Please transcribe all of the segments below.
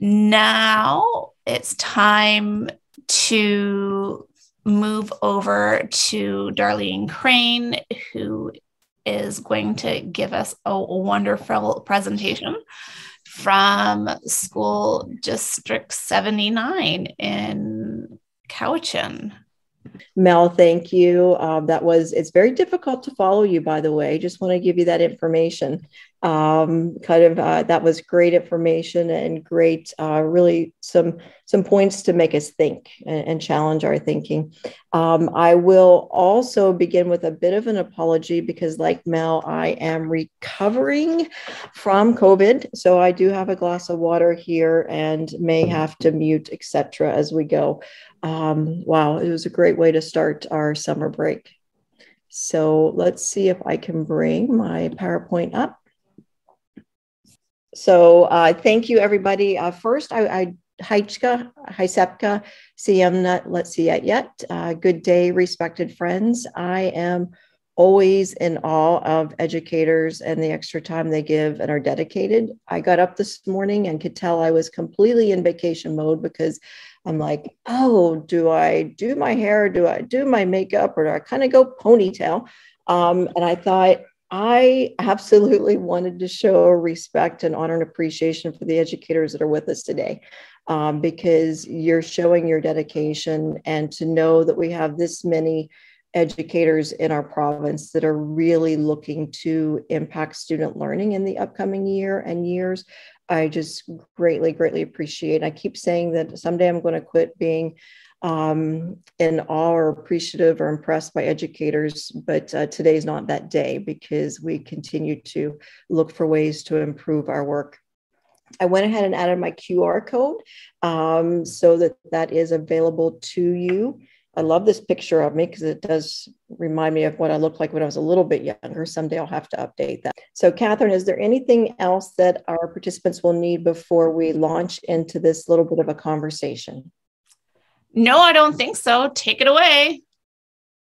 now it's time to move over to Darlene Crane, who is going to give us a wonderful presentation from School District 79 in Cowichan. Mel, thank you. Um, that was, it's very difficult to follow you, by the way. Just want to give you that information um, kind of uh, that was great information and great uh, really some some points to make us think and, and challenge our thinking um, i will also begin with a bit of an apology because like mel i am recovering from covid so i do have a glass of water here and may have to mute etc as we go um, wow it was a great way to start our summer break so let's see if i can bring my powerpoint up so uh, thank you, everybody. Uh, first, I, I Haichka, Haisepka, Siemna, let's see it yet. Uh, good day, respected friends. I am always in awe of educators and the extra time they give and are dedicated. I got up this morning and could tell I was completely in vacation mode because I'm like, oh, do I do my hair? Do I do my makeup? Or do I kind of go ponytail? Um, and I thought, I absolutely wanted to show respect and honor and appreciation for the educators that are with us today um, because you're showing your dedication and to know that we have this many educators in our province that are really looking to impact student learning in the upcoming year and years. I just greatly, greatly appreciate. I keep saying that someday I'm going to quit being um, in awe or appreciative or impressed by educators, but uh, today's not that day because we continue to look for ways to improve our work. I went ahead and added my QR code um, so that that is available to you. I love this picture of me because it does remind me of what I looked like when I was a little bit younger. Someday I'll have to update that. So, Catherine, is there anything else that our participants will need before we launch into this little bit of a conversation? No, I don't think so. Take it away.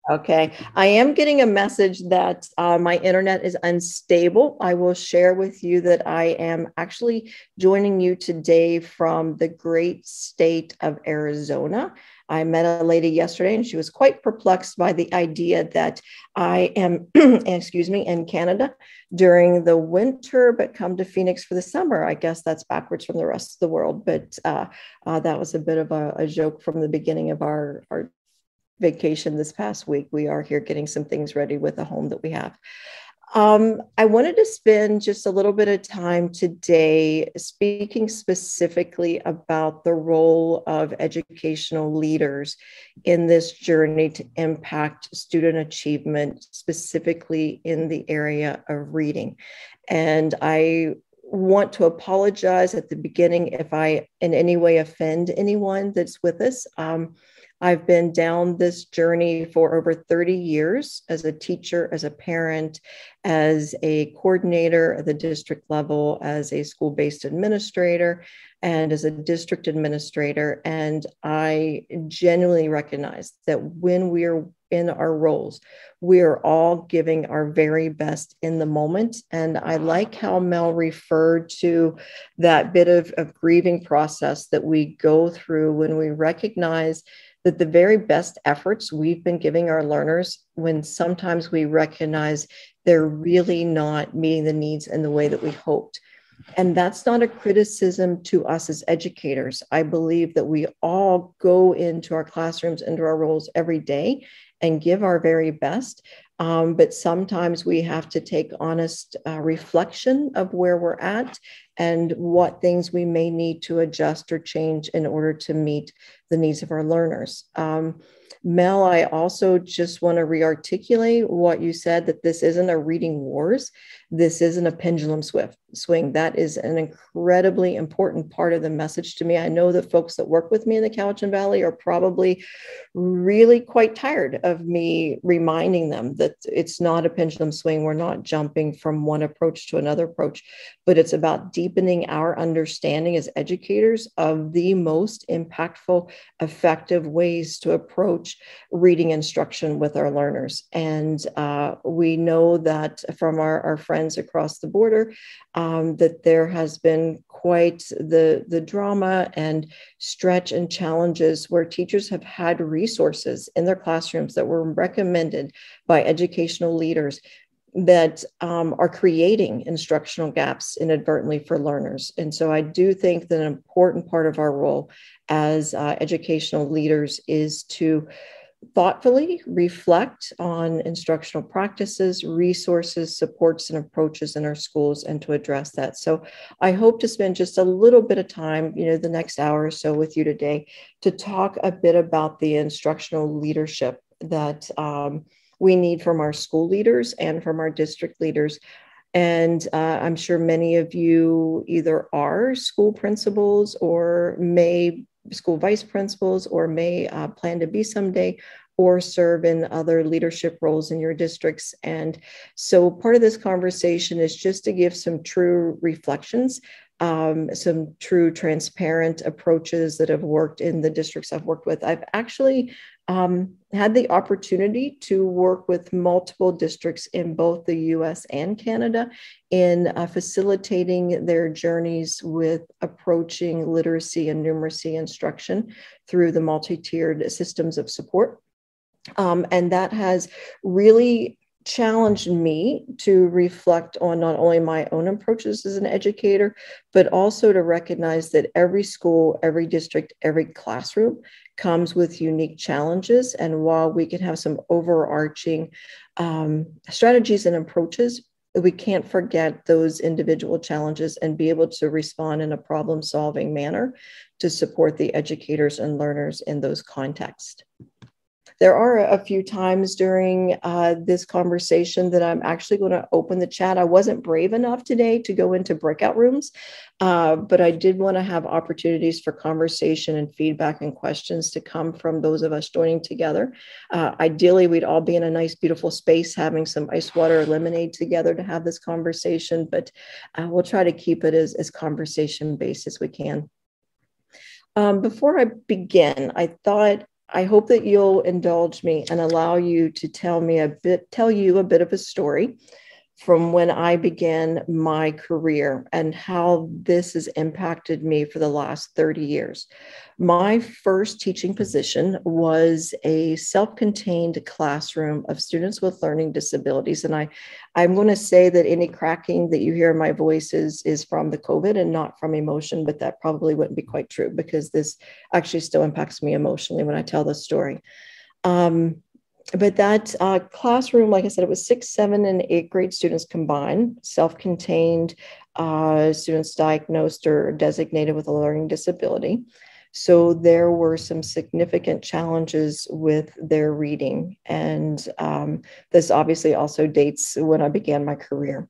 Okay. I am getting a message that uh, my internet is unstable. I will share with you that I am actually joining you today from the great state of Arizona. I met a lady yesterday and she was quite perplexed by the idea that I am, excuse me, in Canada during the winter, but come to Phoenix for the summer. I guess that's backwards from the rest of the world, but uh, uh, that was a bit of a, a joke from the beginning of our, our vacation this past week. We are here getting some things ready with the home that we have. Um, I wanted to spend just a little bit of time today speaking specifically about the role of educational leaders in this journey to impact student achievement, specifically in the area of reading. And I want to apologize at the beginning if I in any way offend anyone that's with us. Um, I've been down this journey for over 30 years as a teacher, as a parent, as a coordinator at the district level, as a school based administrator, and as a district administrator. And I genuinely recognize that when we are in our roles, we are all giving our very best in the moment. And I like how Mel referred to that bit of, of grieving process that we go through when we recognize that the very best efforts we've been giving our learners when sometimes we recognize they're really not meeting the needs in the way that we hoped. And that's not a criticism to us as educators. I believe that we all go into our classrooms, into our roles every day and give our very best. Um, but sometimes we have to take honest uh, reflection of where we're at and what things we may need to adjust or change in order to meet the needs of our learners. Um, Mel, I also just want to rearticulate what you said that this isn't a reading wars. This isn't a pendulum swift swing. That is an incredibly important part of the message to me. I know that folks that work with me in the Cowichan Valley are probably really quite tired of me reminding them that it's not a pendulum swing. We're not jumping from one approach to another approach, but it's about deepening our understanding as educators of the most impactful, effective ways to approach reading instruction with our learners. And uh, we know that from our, our friends friends across the border um, that there has been quite the, the drama and stretch and challenges where teachers have had resources in their classrooms that were recommended by educational leaders that um, are creating instructional gaps inadvertently for learners. And so I do think that an important part of our role as uh, educational leaders is to thoughtfully reflect on instructional practices, resources, supports, and approaches in our schools and to address that. So I hope to spend just a little bit of time, you know, the next hour or so with you today to talk a bit about the instructional leadership that um, we need from our school leaders and from our district leaders. And uh, I'm sure many of you either are school principals or may school vice principals or may uh, plan to be someday or serve in other leadership roles in your districts. And so part of this conversation is just to give some true reflections um, some true transparent approaches that have worked in the districts I've worked with. I've actually um, had the opportunity to work with multiple districts in both the US and Canada in uh, facilitating their journeys with approaching literacy and numeracy instruction through the multi tiered systems of support. Um, and that has really challenged me to reflect on not only my own approaches as an educator, but also to recognize that every school, every district, every classroom comes with unique challenges. And while we can have some overarching um, strategies and approaches, we can't forget those individual challenges and be able to respond in a problem solving manner to support the educators and learners in those contexts. There are a few times during uh, this conversation that I'm actually going to open the chat. I wasn't brave enough today to go into breakout rooms, uh, but I did want to have opportunities for conversation and feedback and questions to come from those of us joining together. Uh, ideally, we'd all be in a nice, beautiful space having some ice water or lemonade together to have this conversation, but uh, we'll try to keep it as, as conversation based as we can. Um, before I begin, I thought I hope that you'll indulge me and allow you to tell me a bit, tell you a bit of a story from when I began my career and how this has impacted me for the last 30 years. My first teaching position was a self contained classroom of students with learning disabilities. And I, I'm going to say that any cracking that you hear in my voice is, is from the COVID and not from emotion, but that probably wouldn't be quite true because this actually still impacts me emotionally when I tell this story. Um, but that uh, classroom, like I said, it was six, seven, and eight grade students combined, self contained uh, students diagnosed or designated with a learning disability. So there were some significant challenges with their reading. And um, this obviously also dates when I began my career.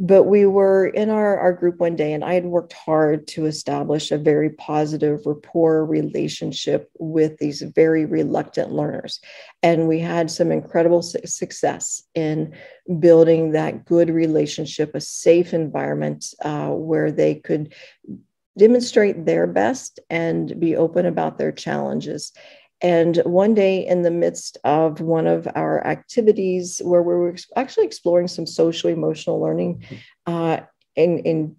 But we were in our, our group one day, and I had worked hard to establish a very positive rapport relationship with these very reluctant learners. And we had some incredible su- success in building that good relationship, a safe environment uh, where they could demonstrate their best and be open about their challenges. And one day, in the midst of one of our activities where we were actually exploring some social emotional learning uh, in, in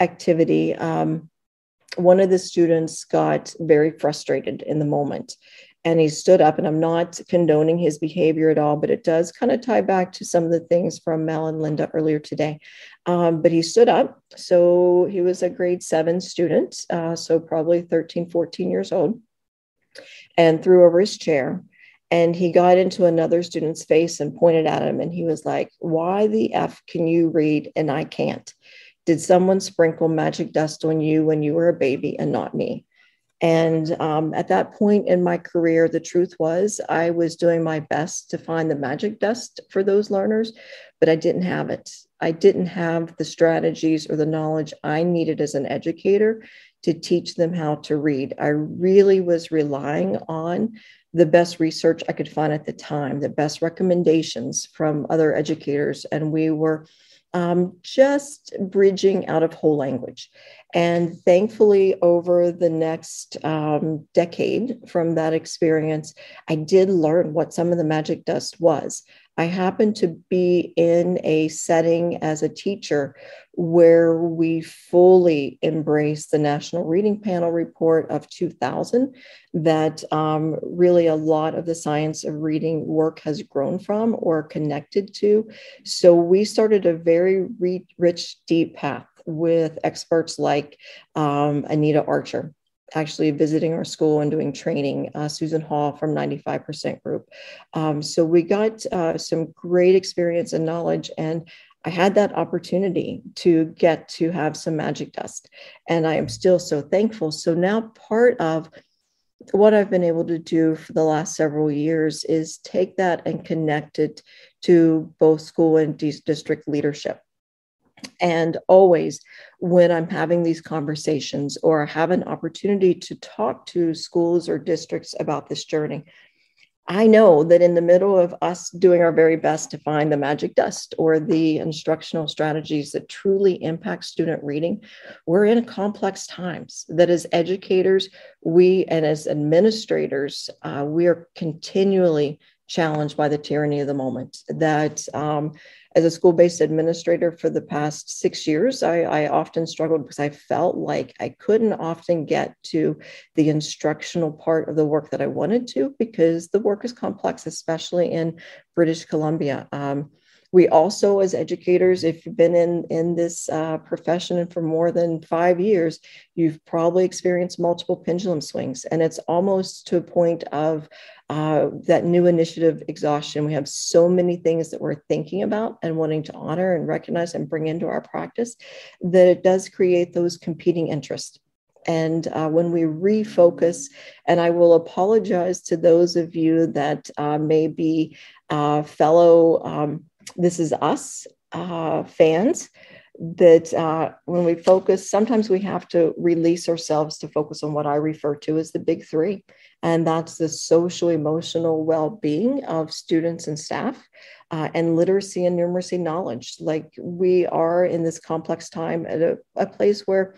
activity, um, one of the students got very frustrated in the moment. And he stood up and i'm not condoning his behavior at all but it does kind of tie back to some of the things from mel and linda earlier today. Um, but he stood up. So he was a grade seven student uh, so probably 13 14 years old and threw over his chair. And he got into another student's face and pointed at him. And he was like, Why the F can you read and I can't? Did someone sprinkle magic dust on you when you were a baby and not me? And um, at that point in my career, the truth was I was doing my best to find the magic dust for those learners, but I didn't have it. I didn't have the strategies or the knowledge I needed as an educator to teach them how to read. I really was relying on the best research I could find at the time, the best recommendations from other educators, and we were um, just bridging out of whole language. And thankfully, over the next um, decade from that experience, I did learn what some of the magic dust was. I happened to be in a setting as a teacher where we fully embraced the National Reading Panel report of 2000, that um, really a lot of the science of reading work has grown from or connected to. So we started a very re- rich, deep path with experts like um, Anita Archer actually visiting our school and doing training, uh, Susan Hall from 95% Group. Um, so we got uh, some great experience and knowledge. And I had that opportunity to get to have some magic dust. And I am still so thankful. So now part of what I've been able to do for the last several years is take that and connect it to both school and district leadership. And always, when I'm having these conversations or have an opportunity to talk to schools or districts about this journey, I know that in the middle of us doing our very best to find the magic dust or the instructional strategies that truly impact student reading, we're in complex times. That as educators, we and as administrators, uh, we are continually challenged by the tyranny of the moment. That um, as a school-based administrator for the past six years, I, I, often struggled because I felt like I couldn't often get to the instructional part of the work that I wanted to because the work is complex, especially in British Columbia. Um, we also, as educators, if you've been in, in this uh, profession for more than five years, you've probably experienced multiple pendulum swings. And it's almost to a point of uh, that new initiative exhaustion. We have so many things that we're thinking about and wanting to honor and recognize and bring into our practice that it does create those competing interests. And uh, when we refocus, and I will apologize to those of you that uh, may be uh, fellow um, this is us uh, fans that uh, when we focus, sometimes we have to release ourselves to focus on what I refer to as the big three. And that's the social emotional well being of students and staff, uh, and literacy and numeracy knowledge. Like we are in this complex time at a, a place where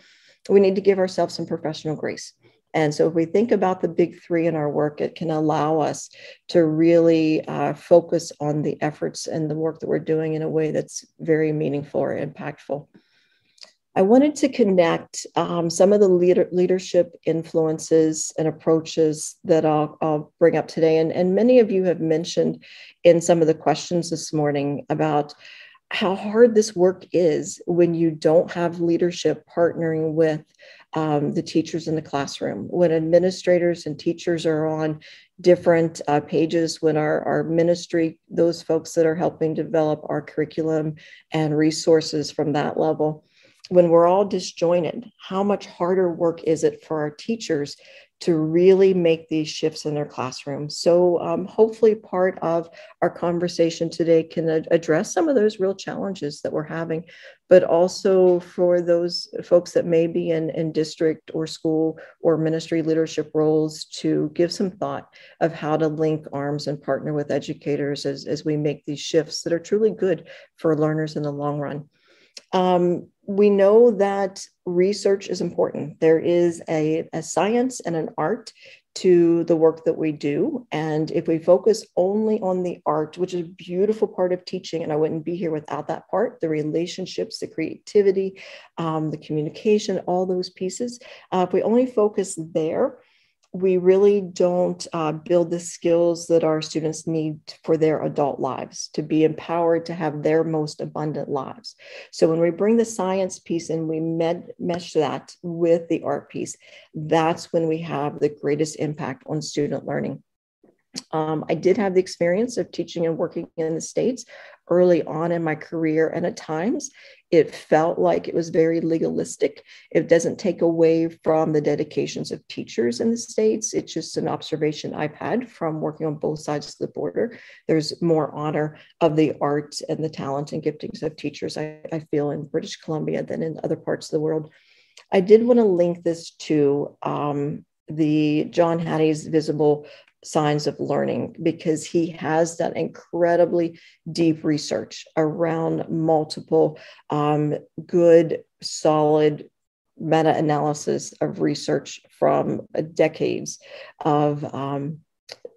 we need to give ourselves some professional grace. And so, if we think about the big three in our work, it can allow us to really uh, focus on the efforts and the work that we're doing in a way that's very meaningful or impactful. I wanted to connect um, some of the leader, leadership influences and approaches that I'll, I'll bring up today. And, and many of you have mentioned in some of the questions this morning about how hard this work is when you don't have leadership partnering with um, the teachers in the classroom, when administrators and teachers are on different uh, pages, when our, our ministry, those folks that are helping develop our curriculum and resources from that level, when we're all disjointed, how much harder work is it for our teachers to really make these shifts in their classrooms. So, um, hopefully, part of our conversation today can ad- address some of those real challenges that we're having, but also for those folks that may be in, in district or school or ministry leadership roles to give some thought of how to link arms and partner with educators as, as we make these shifts that are truly good for learners in the long run. Um, we know that research is important. There is a, a science and an art to the work that we do. And if we focus only on the art, which is a beautiful part of teaching, and I wouldn't be here without that part the relationships, the creativity, um, the communication, all those pieces, uh, if we only focus there, we really don't uh, build the skills that our students need for their adult lives to be empowered to have their most abundant lives. So when we bring the science piece and we med- mesh that with the art piece, that's when we have the greatest impact on student learning. Um, I did have the experience of teaching and working in the States early on in my career, and at times it felt like it was very legalistic. It doesn't take away from the dedications of teachers in the States. It's just an observation I've had from working on both sides of the border. There's more honor of the art and the talent and giftings of teachers, I, I feel, in British Columbia than in other parts of the world. I did want to link this to um, the John Hattie's visible signs of learning because he has done incredibly deep research around multiple um, good, solid meta analysis of research from decades of um,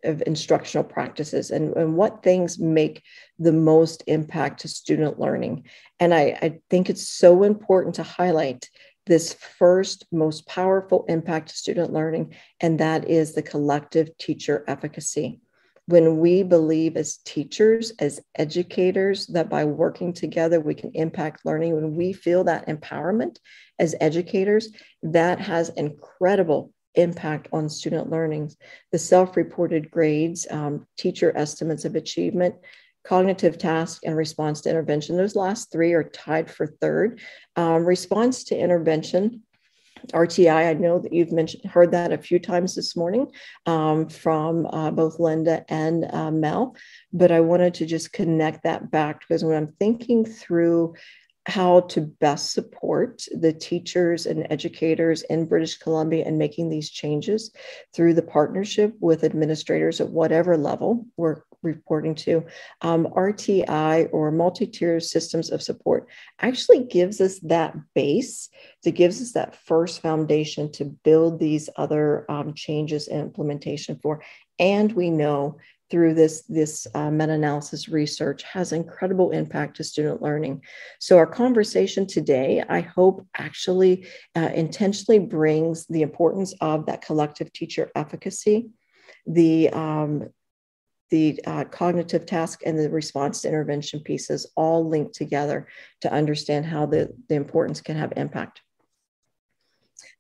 of instructional practices and, and what things make the most impact to student learning. And I, I think it's so important to highlight this first most powerful impact to student learning, and that is the collective teacher efficacy. When we believe as teachers, as educators, that by working together we can impact learning, when we feel that empowerment as educators, that has incredible impact on student learning. The self reported grades, um, teacher estimates of achievement, cognitive task, and response to intervention. Those last three are tied for third. Um, response to intervention. RTI, I know that you've mentioned heard that a few times this morning um, from uh, both Linda and uh, Mel, but I wanted to just connect that back because when I'm thinking through how to best support the teachers and educators in British Columbia in making these changes through the partnership with administrators at whatever level we're reporting to. Um, RTI or multi tier systems of support actually gives us that base, that gives us that first foundation to build these other um, changes and implementation for. And we know through this, this uh, meta-analysis research has incredible impact to student learning. So our conversation today, I hope actually uh, intentionally brings the importance of that collective teacher efficacy, the um, the uh, cognitive task and the response to intervention pieces all linked together to understand how the, the importance can have impact.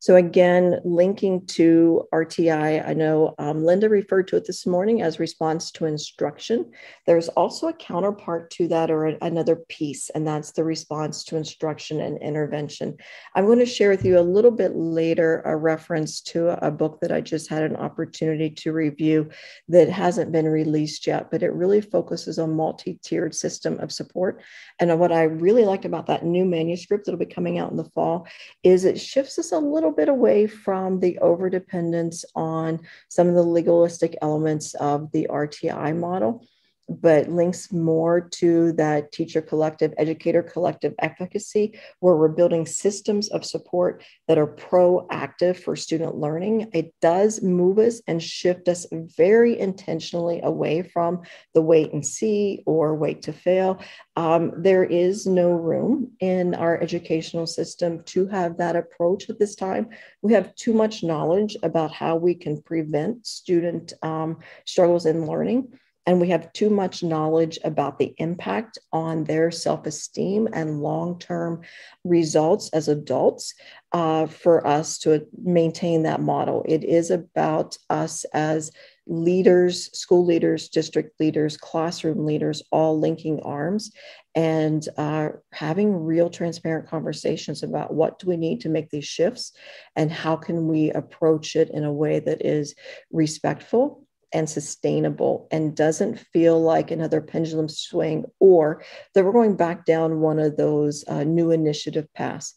So again, linking to RTI, I know um, Linda referred to it this morning as response to instruction. There's also a counterpart to that or another piece, and that's the response to instruction and intervention. I'm going to share with you a little bit later a reference to a book that I just had an opportunity to review that hasn't been released yet, but it really focuses on multi-tiered system of support. And what I really liked about that new manuscript that'll be coming out in the fall is it shifts us a little little bit away from the overdependence on some of the legalistic elements of the RTI model but links more to that teacher collective, educator collective efficacy, where we're building systems of support that are proactive for student learning. It does move us and shift us very intentionally away from the wait and see or wait to fail. Um, there is no room in our educational system to have that approach at this time. We have too much knowledge about how we can prevent student um, struggles in learning and we have too much knowledge about the impact on their self esteem and long term results as adults uh, for us to maintain that model. It is about us as leaders, school leaders, district leaders, classroom leaders, all linking arms and uh, having real transparent conversations about what do we need to make these shifts and how can we approach it in a way that is respectful and sustainable and doesn't feel like another pendulum swing or that we're going back down one of those uh, new initiative paths.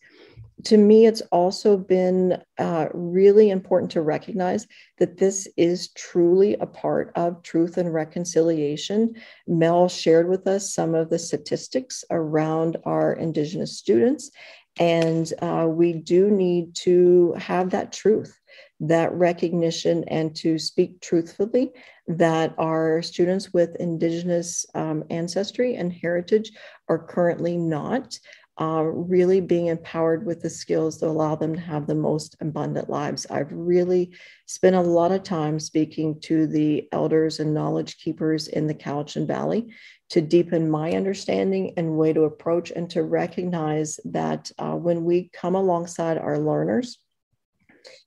To me, it's also been uh, really important to recognize that this is truly a part of truth and reconciliation. Mel shared with us some of the statistics around our Indigenous students, and uh, we do need to have that truth that recognition and to speak truthfully that our students with Indigenous um, ancestry and heritage are currently not uh, really being empowered with the skills that allow them to have the most abundant lives. I've really spent a lot of time speaking to the elders and knowledge keepers in the Cowichan Valley to deepen my understanding and way to approach and to recognize that uh, when we come alongside our learners,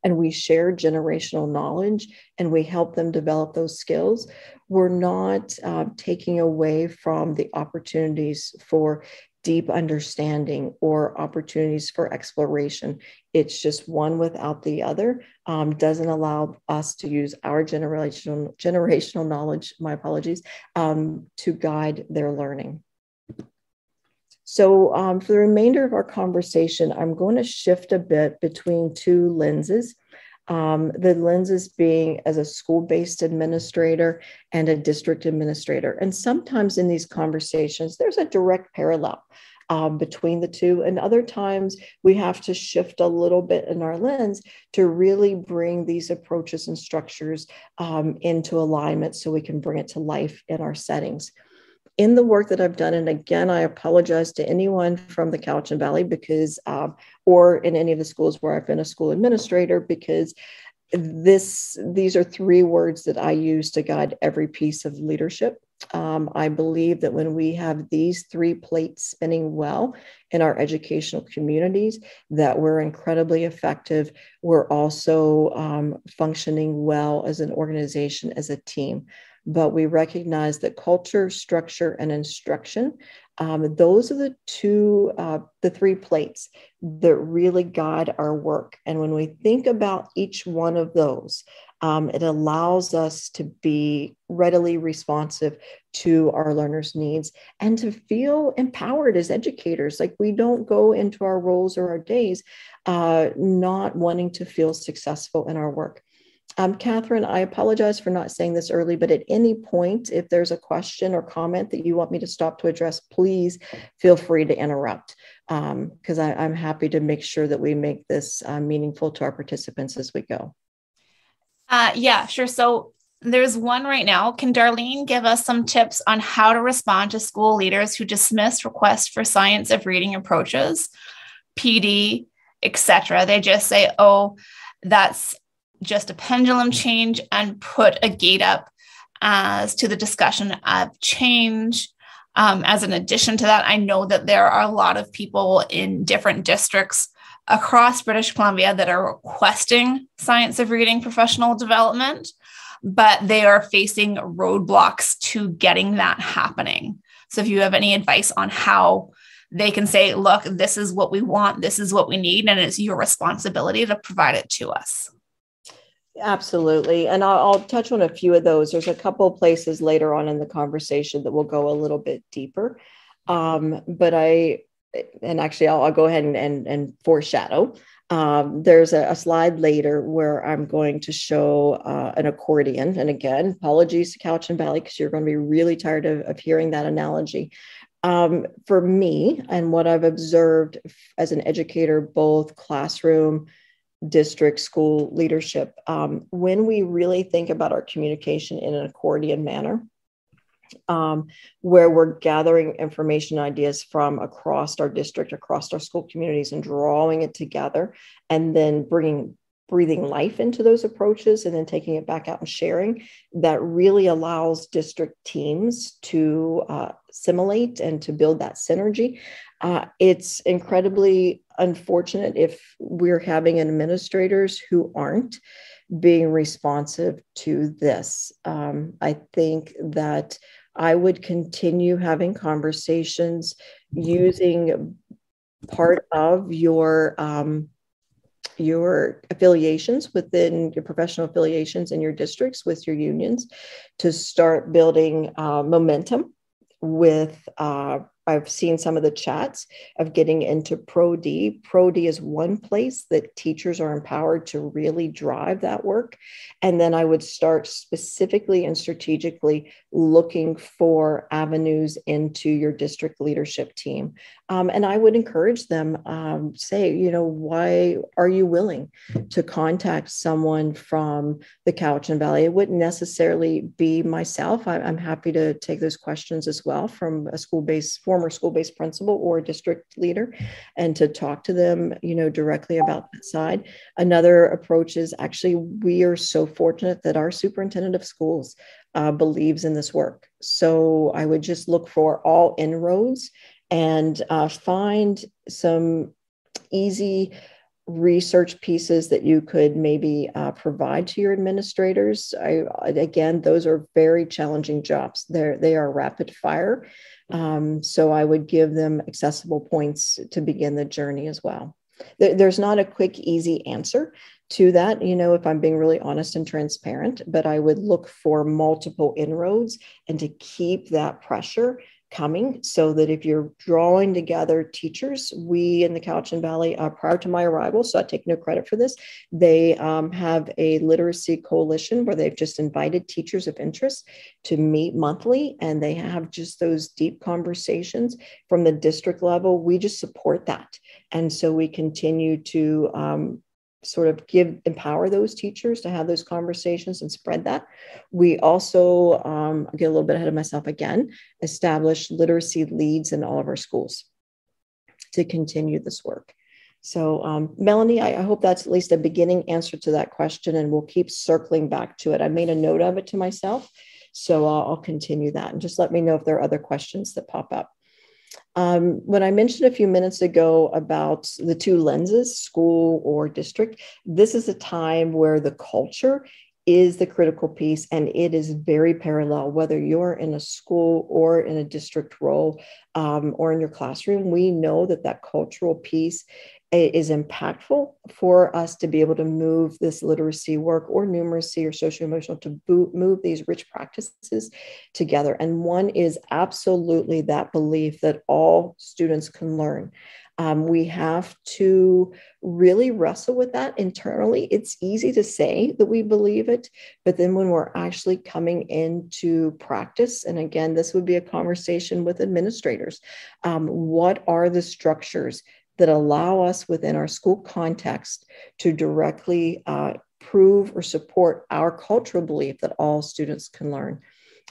and we share generational knowledge and we help them develop those skills, we're not uh, taking away from the opportunities for deep understanding or opportunities for exploration. It's just one without the other. Um, doesn't allow us to use our generational generational knowledge. My apologies um, to guide their learning. So, um, for the remainder of our conversation, I'm going to shift a bit between two lenses. Um, the lenses being as a school based administrator and a district administrator. And sometimes in these conversations, there's a direct parallel. um, between the two. And other times we have to shift a little bit in our lens to really bring these approaches and structures um, into alignment so we can bring it to life in our settings in the work that I've done, and again, I apologize to anyone from the Cowichan Valley because, um, or in any of the schools where I've been a school administrator, because this these are three words that I use to guide every piece of leadership. Um, I believe that when we have these three plates spinning well in our educational communities, that we're incredibly effective. We're also um, functioning well as an organization, as a team but we recognize that culture, structure, and instruction, um, those are the two, uh, the three plates that really guide our work. And when we think about each one of those, um, it allows us to be readily responsive to our learners' needs and to feel empowered as educators. Like we don't go into our roles or our days uh, not wanting to feel successful in our work. Um, Catherine, I apologize for not saying this early, but at any point, if there's a question or comment that you want me to stop to address, please feel free to interrupt because um, I'm happy to make sure that we make this uh, meaningful to our participants as we go. Uh, yeah, sure. So there's one right now. Can Darlene give us some tips on how to respond to school leaders who dismiss requests for science of reading approaches, PD, etc.? They just say, "Oh, that's just a pendulum change and put a gate up as to the discussion of change. Um, as an addition to that, I know that there are a lot of people in different districts across British Columbia that are requesting science of reading professional development, but they are facing roadblocks to getting that happening. So, if you have any advice on how they can say, look, this is what we want, this is what we need, and it's your responsibility to provide it to us. Absolutely. And I'll, I'll, touch on a few of those. There's a couple places later on in the conversation that will go a little bit deeper. Um, but I, and actually, I'll, I'll go ahead and, and, and foreshadow. Um, there's a, a, slide later where I'm going to show uh, an accordion. And again, apologies to Cowichan Valley because you're going to be really tired of, of hearing that analogy. Um, for me, and what I've observed as an educator, both classroom, district school leadership um, when we really think about our communication in an accordion manner um, where we're gathering information ideas from across our district across our school communities and drawing it together and then bringing breathing life into those approaches and then taking it back out and sharing that really allows district teams to uh, assimilate and to build that synergy uh, it's incredibly unfortunate if we're having administrators who aren't being responsive to this. Um, I think that I would continue having conversations using part of your um, your affiliations within your professional affiliations in your districts with your unions to start building uh, momentum with uh, I've seen some of the chats of getting into Pro-D. Pro-D is one place that teachers are empowered to really drive that work. And then I would start specifically and strategically looking for avenues into your district leadership team. Um, and I would encourage them, um, say, you know, why are you willing to contact someone from the Cowichan Valley? It wouldn't necessarily be myself. I, I'm happy to take those questions as well from a school-based former school-based principal or district leader and to talk to them you know directly about that side. Another approach is actually we are so fortunate that our superintendent of schools uh, believes in this work. So i would just look for all inroads and uh, find some easy research pieces that you could maybe uh, provide to your administrators. I, again those are very challenging jobs. They're they are rapid fire um, so i would give them accessible points to begin the journey as well. There, there's not a quick easy answer to that you know if i'm being really honest and transparent but i would look for multiple inroads and to keep that pressure coming so that if you're drawing together teachers, we in the Cowichan Valley, uh, prior to my arrival, so I take no credit for this, they um, have a literacy coalition where they've just invited teachers of interest to meet monthly and they have just those deep conversations from the district level. We just support that. And so we continue to um, sort of give empower those teachers to have those conversations and spread that. We also um, I'll get a little bit ahead of myself again establish literacy leads in all of our schools to continue this work. So um, melanie I, I, hope that's at least a beginning answer to that question and we'll keep circling back to it. I made a note of it to myself so I'll, I'll continue that. And just let me know if there are other questions that pop up um, when I mentioned a few minutes ago about the two lenses, school or district, this is a time where the culture is the critical piece and it is very parallel. Whether you're in a school or in a district role um, or in your classroom we know that that cultural piece is impactful for us to be able to move this literacy work or numeracy or social emotional to move these rich practices together. And one is absolutely that belief that all students can learn. Um, we have to really wrestle with that internally. It's easy to say that we believe it, but then when we're actually coming into practice, and again, this would be a conversation with administrators um, what are the structures that allow us within our school context to directly uh, prove or support our cultural belief that all students can learn.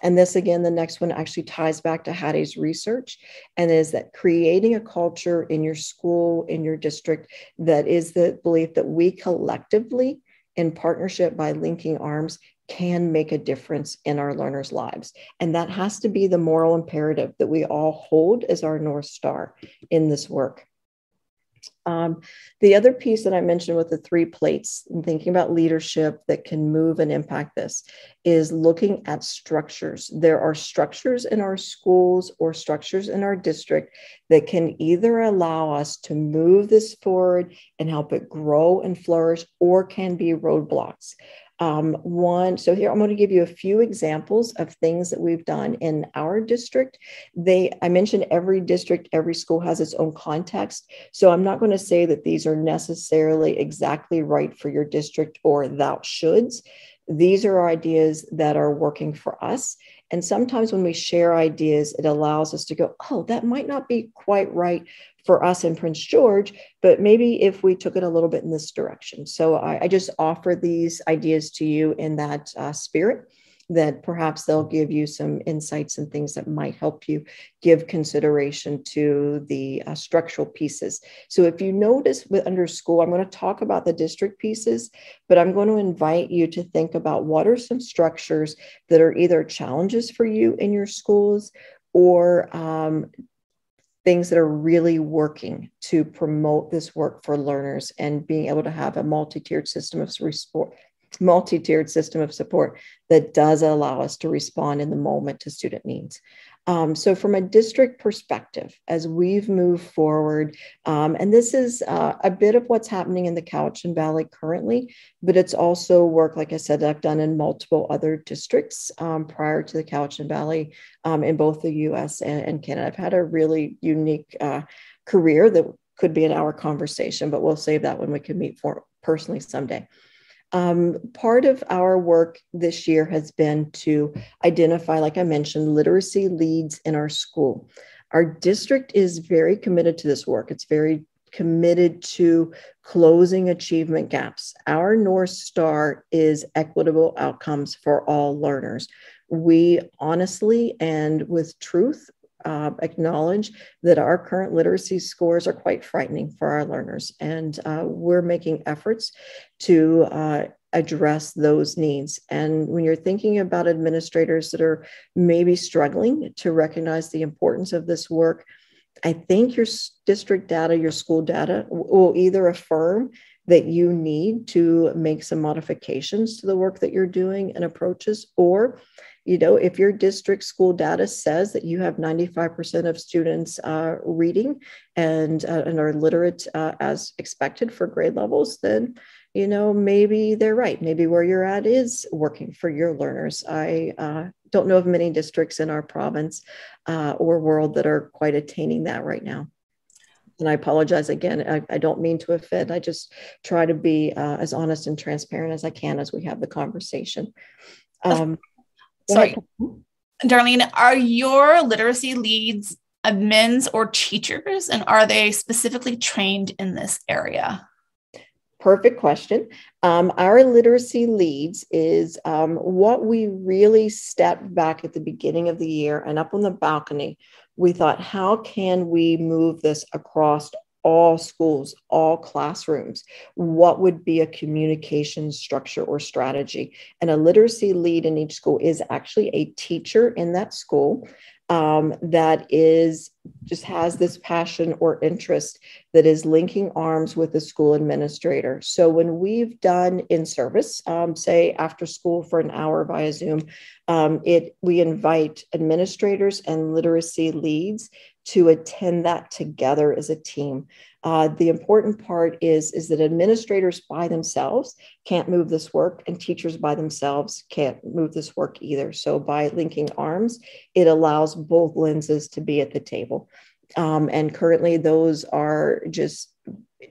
And this, again, the next one actually ties back to Hattie's research and is that creating a culture in your school, in your district, that is the belief that we collectively, in partnership by linking arms, can make a difference in our learners' lives. And that has to be the moral imperative that we all hold as our North Star in this work. Um, the other piece that I mentioned with the three plates and thinking about leadership that can move and impact this is looking at structures. There are structures in our schools or structures in our district that can either allow us to move this forward and help it grow and flourish or can be roadblocks. Um, one, so here I'm going to give you a few examples of things that we've done in our district. They, I mentioned every district, every school has its own context. So I'm not going to say that these are necessarily exactly right for your district or thou shoulds. These are ideas that are working for us. And sometimes when we share ideas, it allows us to go, oh, that might not be quite right for us in Prince George, but maybe if we took it a little bit in this direction. So I, I just offer these ideas to you in that uh, spirit that perhaps they'll give you some insights and things that might help you give consideration to the uh, structural pieces. So if you notice with under school, I'm going to talk about the district pieces, but I'm going to invite you to think about what are some structures that are either challenges for you in your schools or um, things that are really working to promote this work for learners and being able to have a multi-tiered system of support multi-tiered system of support that does allow us to respond in the moment to student needs um, so, from a district perspective, as we've moved forward, um, and this is uh, a bit of what's happening in the Cowichan Valley currently, but it's also work, like I said, I've done in multiple other districts um, prior to the Cowichan Valley um, in both the US and, and, Canada. I've had a really unique uh, career that could be an hour conversation, but we'll save that when we can meet for personally someday. Um, part of our work this year has been to identify, like I mentioned, literacy leads in our school. Our district is very committed to this work. It's very committed to closing achievement gaps. Our North Star is equitable outcomes for all learners. We honestly and with truth uh, acknowledge that our current literacy scores are quite frightening for our learners, and uh, we're making efforts to uh, address those needs. And when you're thinking about administrators that are maybe struggling to recognize the importance of this work, I think your district data, your school data will either affirm that you need to make some modifications to the work that you're doing and approaches, or you know, if your district school data says that you have 95% of students uh, reading and, uh, and are literate uh, as expected for grade levels, then you know, maybe they're right. Maybe where you're at is working for your learners. I uh, don't know of many districts in our province uh, or world that are quite attaining that right now. And I apologize again. I, I don't mean to offend. I just try to be uh, as honest and transparent as I can as we have the conversation. Um, Sorry, Darlene, are your literacy leads admins or teachers, and are they specifically trained in this area? Perfect question. Um, our literacy leads is um, what we really stepped back at the beginning of the year and up on the balcony. We thought, how can we move this across all schools, all classrooms? What would be a communication structure or strategy? And a literacy lead in each school is actually a teacher in that school um, that is just has this passion or interest that is linking arms with the school administrator. So when we've done in service, um, say after school for an hour via Zoom, um, it we invite administrators and literacy leads to attend that together as a team. Uh, the important part is, is that administrators by themselves can't move this work, and teachers by themselves can't move this work either. So, by linking arms, it allows both lenses to be at the table. Um, and currently, those are just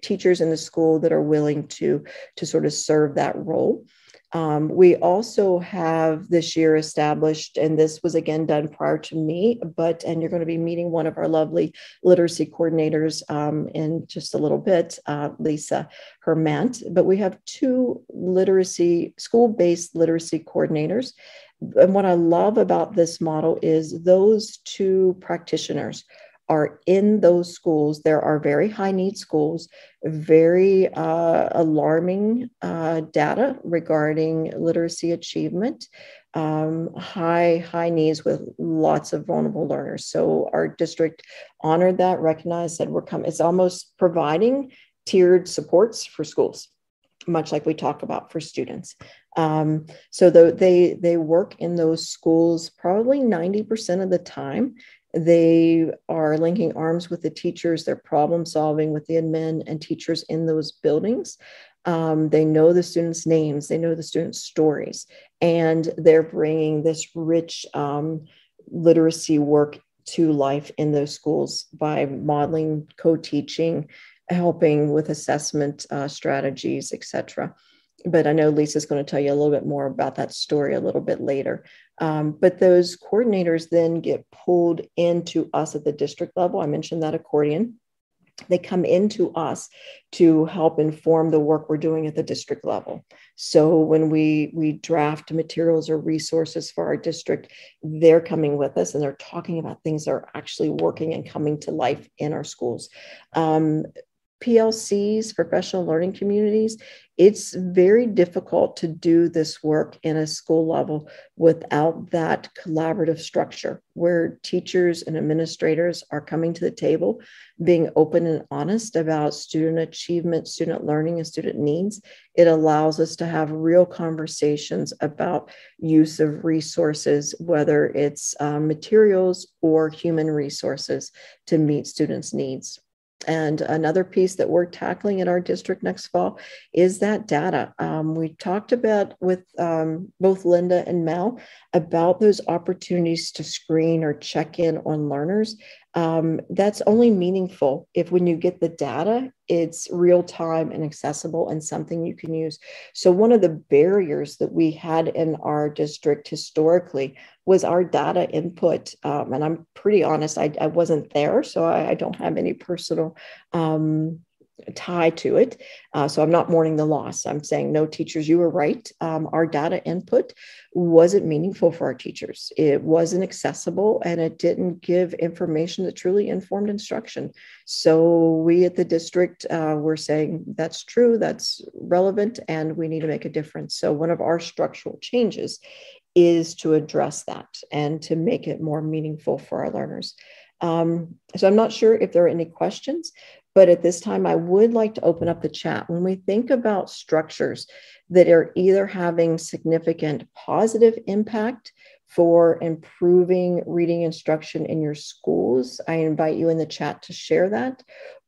teachers in the school that are willing to, to sort of serve that role. Um, we also have this year established, and this was again done prior to me, but, and you're going to be meeting one of our lovely literacy coordinators um, in just a little bit, uh, Lisa Hermant. But we have two literacy, school based literacy coordinators. And what I love about this model is those two practitioners are in those schools. There are very high need schools, very uh, alarming uh, data regarding literacy achievement, um, high high needs with lots of vulnerable learners. So our district honored that, recognized that we're coming. It's almost providing tiered supports for schools, much like we talk about for students. Um, so the, they they work in those schools probably 90% of the time they are linking arms with the teachers. They're problem solving with the admin and teachers in those buildings. Um, they know the students' names, they know the students' stories, and they're bringing this rich um, literacy work to life in those schools by modeling, co-teaching, helping with assessment uh, strategies, etc but I know Lisa's going to tell you a little bit more about that story a little bit later. Um, but those coordinators then get pulled into us at the district level. I mentioned that accordion. They come into us to help inform the work we're doing at the district level. So when we we draft materials or resources for our district, they're coming with us and they're talking about things that are actually working and coming to life in our schools. Um, PLCs, professional learning communities, it's very difficult to do this work in a school level without that collaborative structure where teachers and administrators are coming to the table, being open and honest about student achievement, student learning, and student needs. It allows us to have real conversations about use of resources, whether it's uh, materials or human resources to meet students' needs. And another piece that we're tackling in our district next fall is that data. Um, we talked about with um, both Linda and Mel about those opportunities to screen or check in on learners um, that's only meaningful if when you get the data, it's real time and accessible and something you can use. So, one of the barriers that we had in our district historically was our data input. Um, and I'm pretty honest, I, I wasn't there, so I, I don't have any personal um, tie to it. Uh, so I'm not mourning the loss. I'm saying, no, teachers, you were right. Um, our data input wasn't meaningful for our teachers. It wasn't accessible and it didn't give information that truly informed instruction. So we at the district uh, were saying that's true, that's relevant, and we need to make a difference. So one of our structural changes is to address that and to make it more meaningful for our learners. Um, so I'm not sure if there are any questions, but at this time, I would like to open up the chat. When we think about structures that are either having significant positive impact for improving reading instruction in your schools, I invite you in the chat to share that.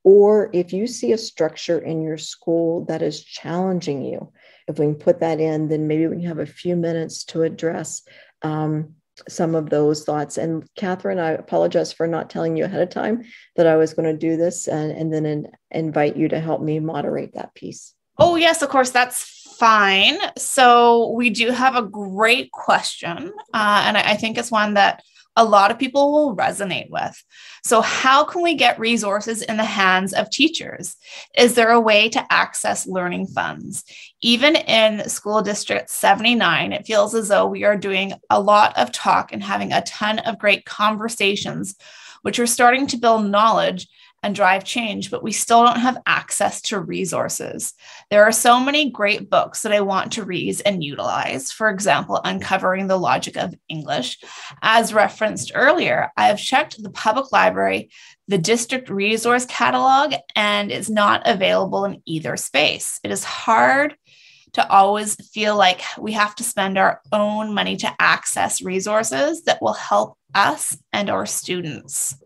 or if you see a structure in your school that is challenging you, if we can put that in, then maybe we can have a few minutes to address um, some of those thoughts. And Catherine, I apologize for not telling you ahead of time that I was going to do this and, and then in, invite you to help me moderate that piece. Oh, yes, of course, that's fine. So we do have a great question. Uh, and I, I think it's one that a lot of people will resonate with. So, how can we get resources in the hands of teachers? Is there a way to access learning funds? Even in School District 79, it feels as though we are doing a lot of talk and having a ton of great conversations, which are starting to build knowledge and drive change, but we still don't have access to resources. There are so many great books that I want to read and utilize. For example, Uncovering the Logic of English. As referenced earlier, I have checked the public library, the district resource catalog, and it's not available in either space. It is hard to always feel like we have to spend our own money to access resources that will help us and our students.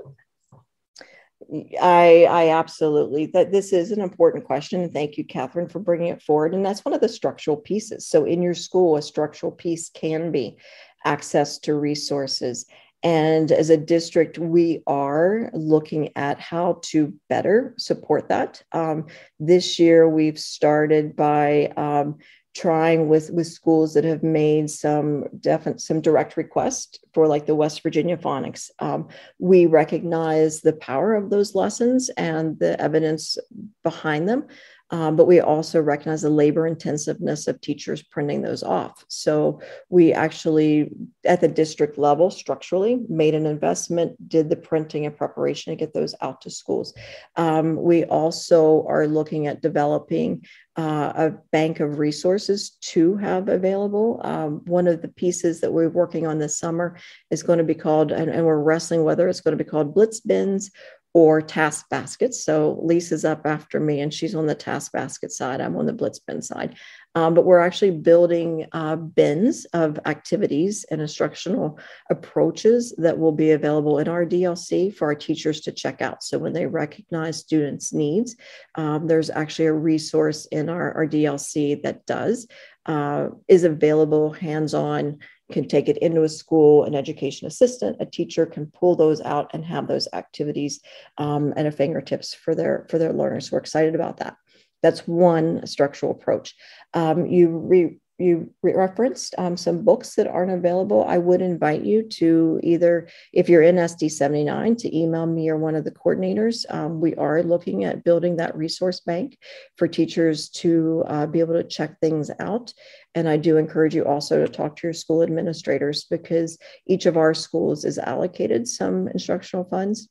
I, I absolutely that this is an important question, and thank you, Catherine, for bringing it forward. And that's one of the structural pieces. So, in your school, a structural piece can be access to resources. And as a district, we are looking at how to better support that. Um, this year, we've started by um, trying with with schools that have made some definite some direct requests for like the west virginia phonics. Um, we recognize the power of those lessons and the evidence behind them um, but we also recognize the labor intensiveness of teachers printing those off. So we actually, at the district level, structurally made an investment, did the printing and preparation to get those out to schools. Um, we also are looking at developing uh, a bank of resources to have available. Um, one of the pieces that we're working on this summer is going to be called, and, and we're wrestling whether it's going to be called Blitz Bins or task baskets. So Lisa's up after me and she's on the task basket side. I'm on the blitz bin side. Um, but we're actually building uh, bins of activities and instructional approaches that will be available in our DLC for our teachers to check out. So when they recognize students' needs, um, there's actually a resource in our, our DLC that does, uh, is available hands-on can take it into a school, an education assistant, a teacher can pull those out and have those activities um, at a fingertips for their for their learners. We're excited about that. That's one structural approach. Um, you re, you referenced um, some books that aren't available. I would invite you to either, if you're in SD 79, to email me or one of the coordinators. Um, we are looking at building that resource bank for teachers to uh, be able to check things out. And I do encourage you also to talk to your school administrators because each of our schools is allocated some instructional funds.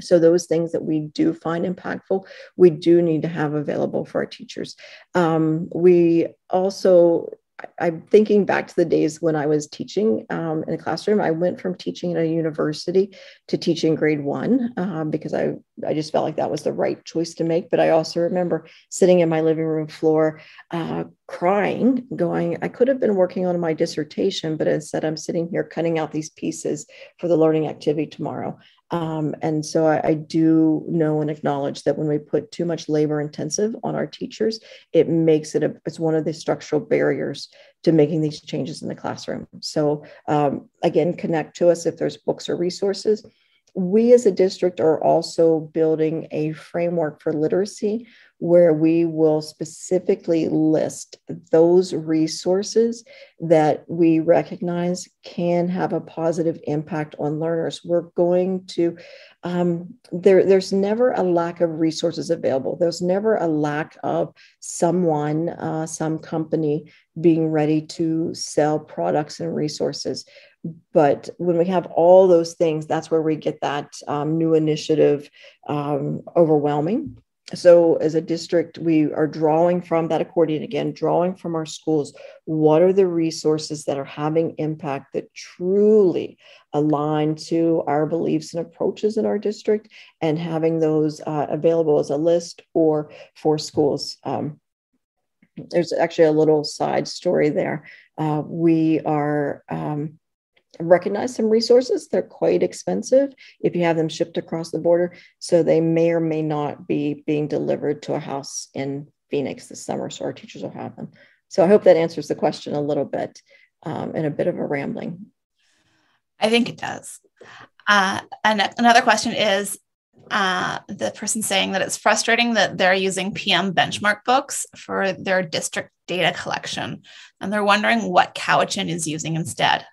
So, those things that we do find impactful, we do need to have available for our teachers. Um, we also I'm thinking back to the days when I was teaching um, in a classroom. I went from teaching in a university to teaching grade one um, because I, I just felt like that was the right choice to make. But I also remember sitting in my living room floor uh, crying, going, I could have been working on my dissertation, but instead I'm sitting here cutting out these pieces for the learning activity tomorrow. Um, and so I, I, do know and acknowledge that when we put too much labor intensive on our teachers, it makes it a, it's one of the structural barriers to making these changes in the classroom. So um, again, connect to us if there's books or resources. We as a district are also building a framework for literacy where we will specifically list those resources that we recognize can have a positive impact on learners. We're going to, um, there, there's never a lack of resources available. There's never a lack of someone, uh, some company being ready to sell products and resources. But when we have all those things, that's where we get that um, new initiative um, overwhelming so as a district we are drawing from that accordion again drawing from our schools. What are the resources that are having impact that truly align to our beliefs and approaches in our district and having those uh, available as a list or for schools? Um, there's actually a little side story there. Uh, we are um, recognize some resources. They're quite expensive if you have them shipped across the border. So they may or may not be being delivered to a house in Phoenix this summer. So our teachers will have them. So I hope that answers the question a little bit um, and a bit of a rambling. I think it does. Uh, and another question is uh, the person saying that it's frustrating that they're using PM benchmark books for their district data collection, and they're wondering what Cowichan is using instead.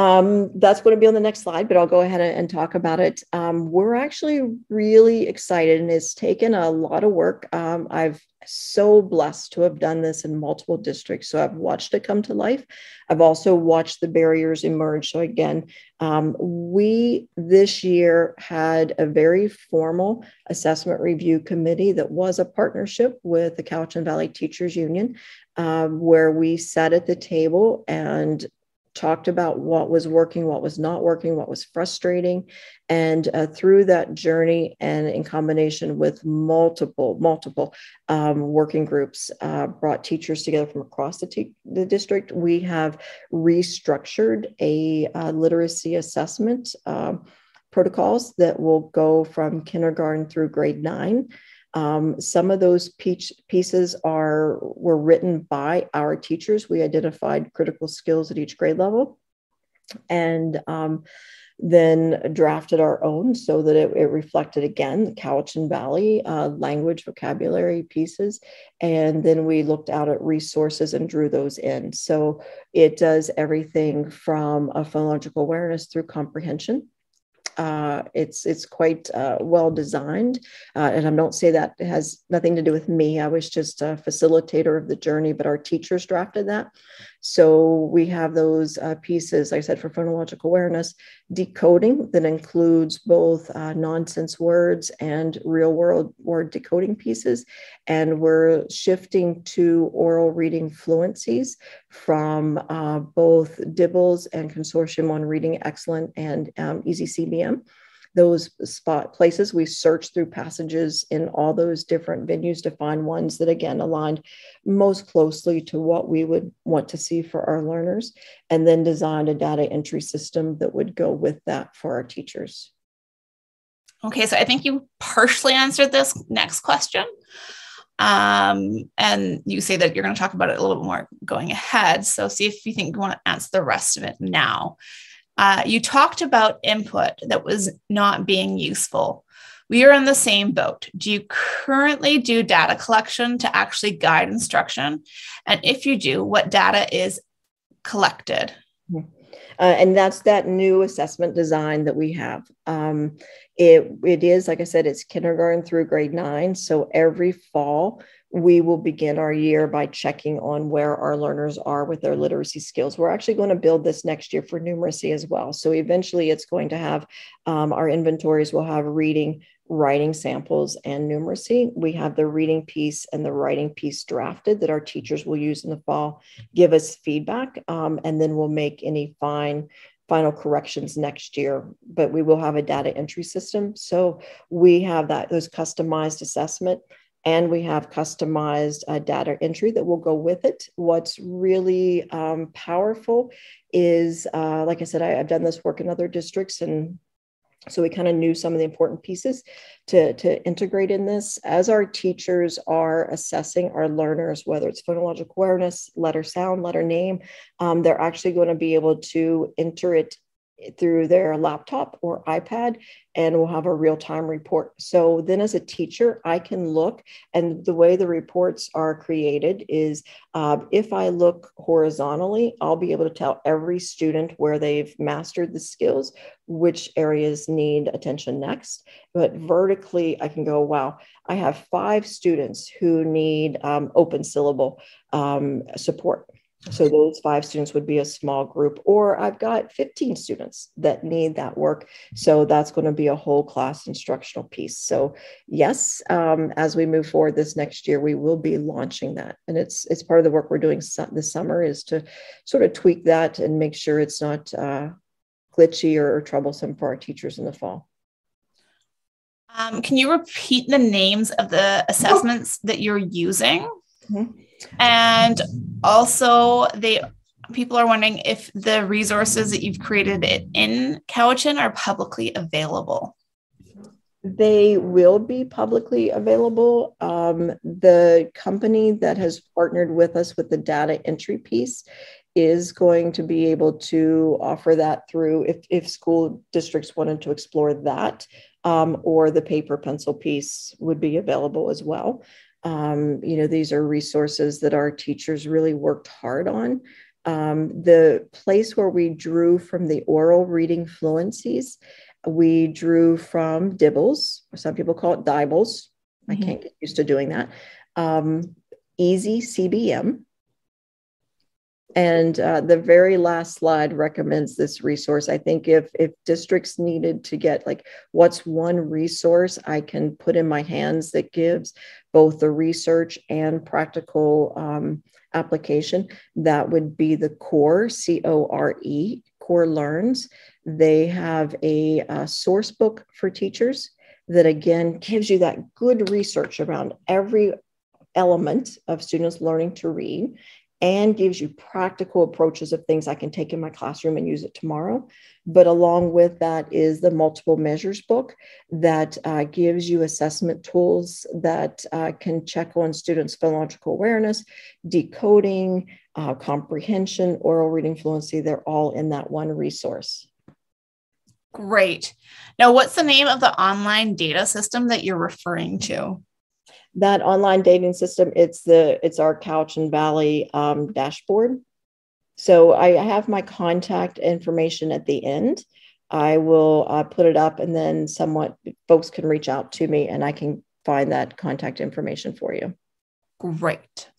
Um, that's going to be on the next slide, but I'll go ahead and talk about it. Um, we're actually really excited, and it's taken a lot of work. Um, I've so blessed to have done this in multiple districts. So I've watched it come to life. I've also watched the barriers emerge. So again, um, we this year had a very formal assessment review committee that was a partnership with the Cowichan Valley Teachers Union, um, where we sat at the table and talked about what was working, what was not working, what was frustrating. And uh, through that journey, and in combination with multiple, multiple um, working groups, uh, brought teachers together from across the, t- the district, we have restructured a uh, literacy assessment um, protocols that will go from kindergarten through grade nine. Um, some of those pieces are were written by our teachers. We identified critical skills at each grade level, and um, then drafted our own so that it, it reflected again the Cowichan Valley uh, language vocabulary pieces. And then we looked out at resources and drew those in. So it does everything from a phonological awareness through comprehension uh, it's it's quite uh, well designed, uh, and I don't say that has nothing to do with me. I was just a facilitator of the journey, but our teachers drafted that. So we have those uh, pieces, like I said, for phonological awareness, decoding that includes both uh, nonsense words and real world word decoding pieces. And we're shifting to oral reading fluencies from uh, both DIBELS and Consortium on Reading Excellence and um, easyCBM those spot places. We searched through passages in all those different venues to find ones that, again, aligned most closely to what we would want to see for our learners, and then designed a data entry system that would go with that for our teachers. Okay, so I think you partially answered this next question. Um, and you say that you're going to talk about it a little bit more going ahead. So see if you think you want to answer the rest of it now. Uh, you talked about input that was not being useful. We are in the same boat. Do you currently do data collection to actually guide instruction? And if you do, what data is collected? Uh, and that's that new assessment design that we have. Um, it, it is, like I said, it's kindergarten through grade nine. So every fall, we will begin our year by checking on where our learners are with their literacy skills. We're actually going to build this next year for numeracy as well. So eventually it's going to have um, our inventories will have reading, writing samples, and numeracy. We have the reading piece and the writing piece drafted that our teachers will use in the fall, give us feedback, um, and then we'll make any fine final corrections next year but we will have a data entry system so we have that those customized assessment and we have customized uh, data entry that will go with it. What's really um, powerful is, uh, like I said, I, have done this work in other districts, and so we kind of knew some of the important pieces to, to integrate in this. As our teachers are assessing our learners, whether it's phonological awareness, letter sound, letter name, um, they're actually going to be able to enter it through their laptop or iPad and we'll have a real time report. So then, as a teacher, I can look, and the way the reports are created is uh, if I look horizontally, I'll be able to tell every student where they've mastered the skills, which areas need attention next. But vertically, I can go, wow, I have five students who need um, open syllable um, support so those five students would be a small group, or I've got 15 students that need that work. So that's going to be a whole class instructional piece. So yes, um, as we move forward this next year, we will be launching that, and it's it's part of the work we're doing this summer is to sort of tweak that and make sure it's not uh, glitchy or, or, troublesome for our teachers in the fall. Um, can you repeat the names of the assessments that you're using? Mm-hmm. And also, they people are wondering if the resources that you've created in Cowichan are publicly available. They will be publicly available. Um, the company that has partnered with us with the data entry piece is going to be able to offer that through if, if school districts wanted to explore that, um, or the paper pencil piece would be available as well. Um, you know, these are resources that our teachers really worked hard on. Um, the place where we drew from the oral reading fluencies, we drew from DIBELS, some people call it DIBELS. Mm-hmm. I can't get used to doing that. Um, easyCBM, and uh, the very last slide recommends this resource. I think if if districts needed to get like what's one resource I can put in my hands that gives both the research and practical um, application, that would be the CORE C O R E CORE Learns. They have a, a source book for teachers that again gives you that good research around every element of students learning to read and gives you practical approaches of things I can take in my classroom and use it tomorrow. But along with that is the multiple measures book that uh, gives you assessment tools that uh, can check on students' phonological awareness, decoding, uh, comprehension, oral reading fluency. They're all in that one resource. Great. Now, what's the name of the online data system that you're referring to? That online dating system it's the it's our Cowichan Valley um, dashboard. So i have my contact information at the end. I will uh, put it up and then somewhat folks can reach out to me and i can find that contact information for you. Great.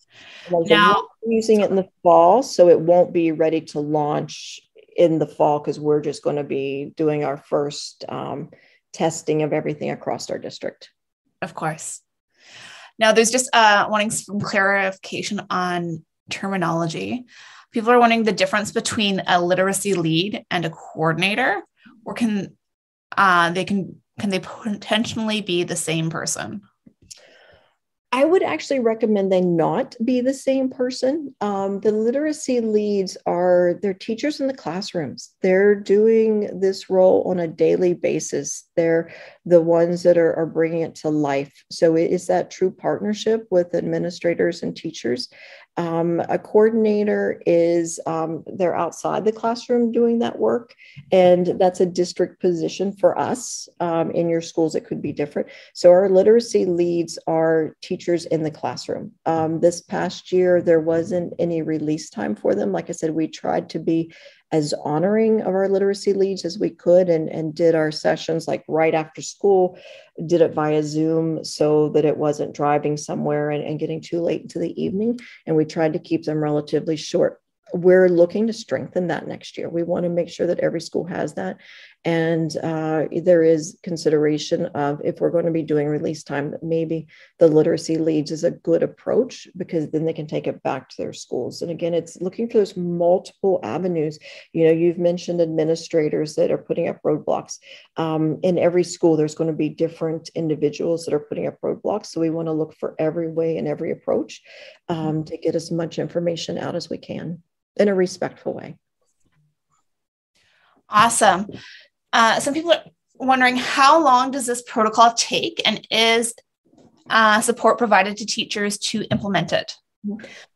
Now using it in the fall so it won't be ready to launch in the fall because we're just going to be doing our first um, testing of everything across our district. Of course now, there's just uh, wanting some clarification on terminology. People are wanting the difference between a literacy lead and a coordinator, or can uh, they can can they potentially be the same person? I would actually recommend they not be the same person. Um, the literacy leads are they're teachers in the classrooms. They're doing this role on a daily basis. They're the ones that are, are bringing it to life. So it is that true partnership with administrators and teachers. Um, a coordinator is um, they're outside the classroom doing that work, and that's a district position for us. Um, in your schools, it could be different. So, our literacy leads are teachers in the classroom. Um, this past year, there wasn't any release time for them. Like I said, we tried to be as honoring of our literacy leads as we could and, and did our sessions like right after school, did it via Zoom so that it wasn't driving somewhere and, and getting too late into the evening. And we tried to keep them relatively short we're looking to strengthen that next year. We want to make sure that every school has that. And uh, there is consideration of if we're going to be doing release time, maybe the literacy leads is a good approach because then they can take it back to their schools. And again, it's looking for those multiple avenues. You know, you've mentioned administrators that are putting up roadblocks. Um, in every school, there's going to be different individuals that are putting up roadblocks. So we want to look for every way and every approach um, to get as much information out as we can in a respectful way. Awesome. Uh, some people are wondering how long does this protocol take and is uh, support provided to teachers to implement it?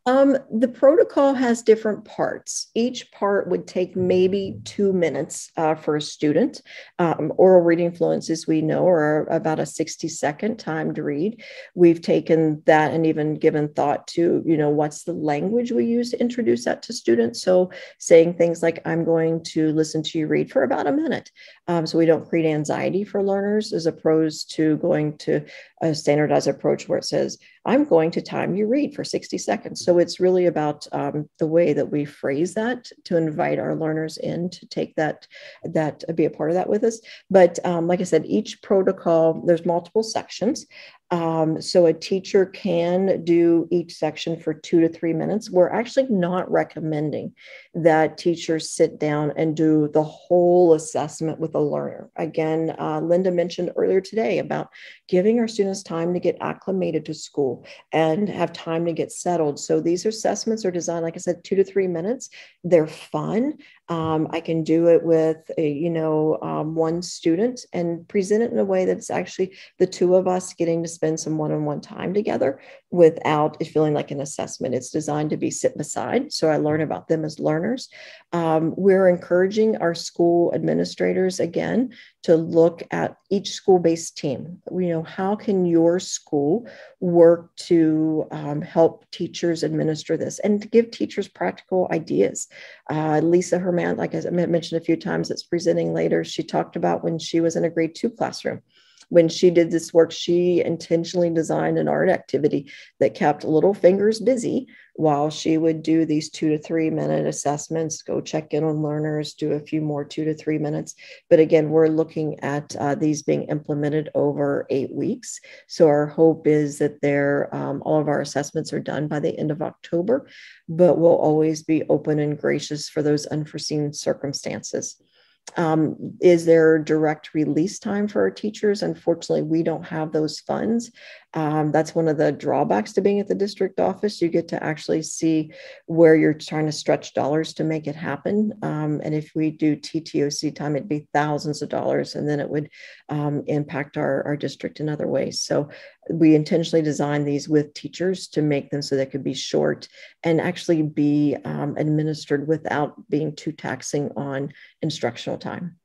Um, the protocol has different parts. Each part would take maybe two minutes uh, for a student. Um, oral reading fluencies, we know, are about a 60 second time to read. We've taken that and even given thought to, you know, what's the language we use to introduce that to students. So saying things like, I'm going to listen to you read for about a minute. Um, so we don't create anxiety for learners as opposed to going to a standardized approach where it says, I'm going to time you read for 60 seconds. So it's really about um, the way that we phrase that to invite our learners in to take that, that be a part of that with us. But um, like I said, each protocol, there's multiple sections. Um, so a teacher can do each section for two to three minutes. We're actually not recommending that teachers sit down and do the whole assessment with a learner. Again, uh, Linda mentioned earlier today about giving our students time to get acclimated to school and have time to get settled. So these assessments are designed, like I said, two to three minutes. They're fun. Um, I can do it with, a, you know, um, one student and present it in a way that's actually the two of us getting to spend some one-on-one time together without it feeling like an assessment. It's designed to be sit beside, so I learn about them as learners. Um, we're encouraging our school administrators again to look at each school-based team. You know, how can your school work to um, help teachers administer this and to give teachers practical ideas? Uh, Lisa Herman, like I mentioned a few times, that's presenting later. She talked about when she was in a grade two classroom when she did this work, she intentionally designed an art activity that kept little fingers busy while she would do these two to three minute assessments, go check in on learners, do a few more two to three minutes. But again, we're looking at uh, these being implemented over eight weeks. So our hope is that they're, um, all of our assessments are done by the end of October, but we'll always be open and gracious for those unforeseen circumstances. Um, is there direct release time for our teachers? Unfortunately, we don't have those funds. Um, that's one of the drawbacks to being at the district office. You get to actually see where you're trying to stretch dollars to make it happen. Um, and if we do TTOC time, it'd be thousands of dollars, and then it would um, impact our, our district in other ways. So we intentionally designed these with teachers to make them so they could be short and actually be um, administered without being too taxing on instructional time.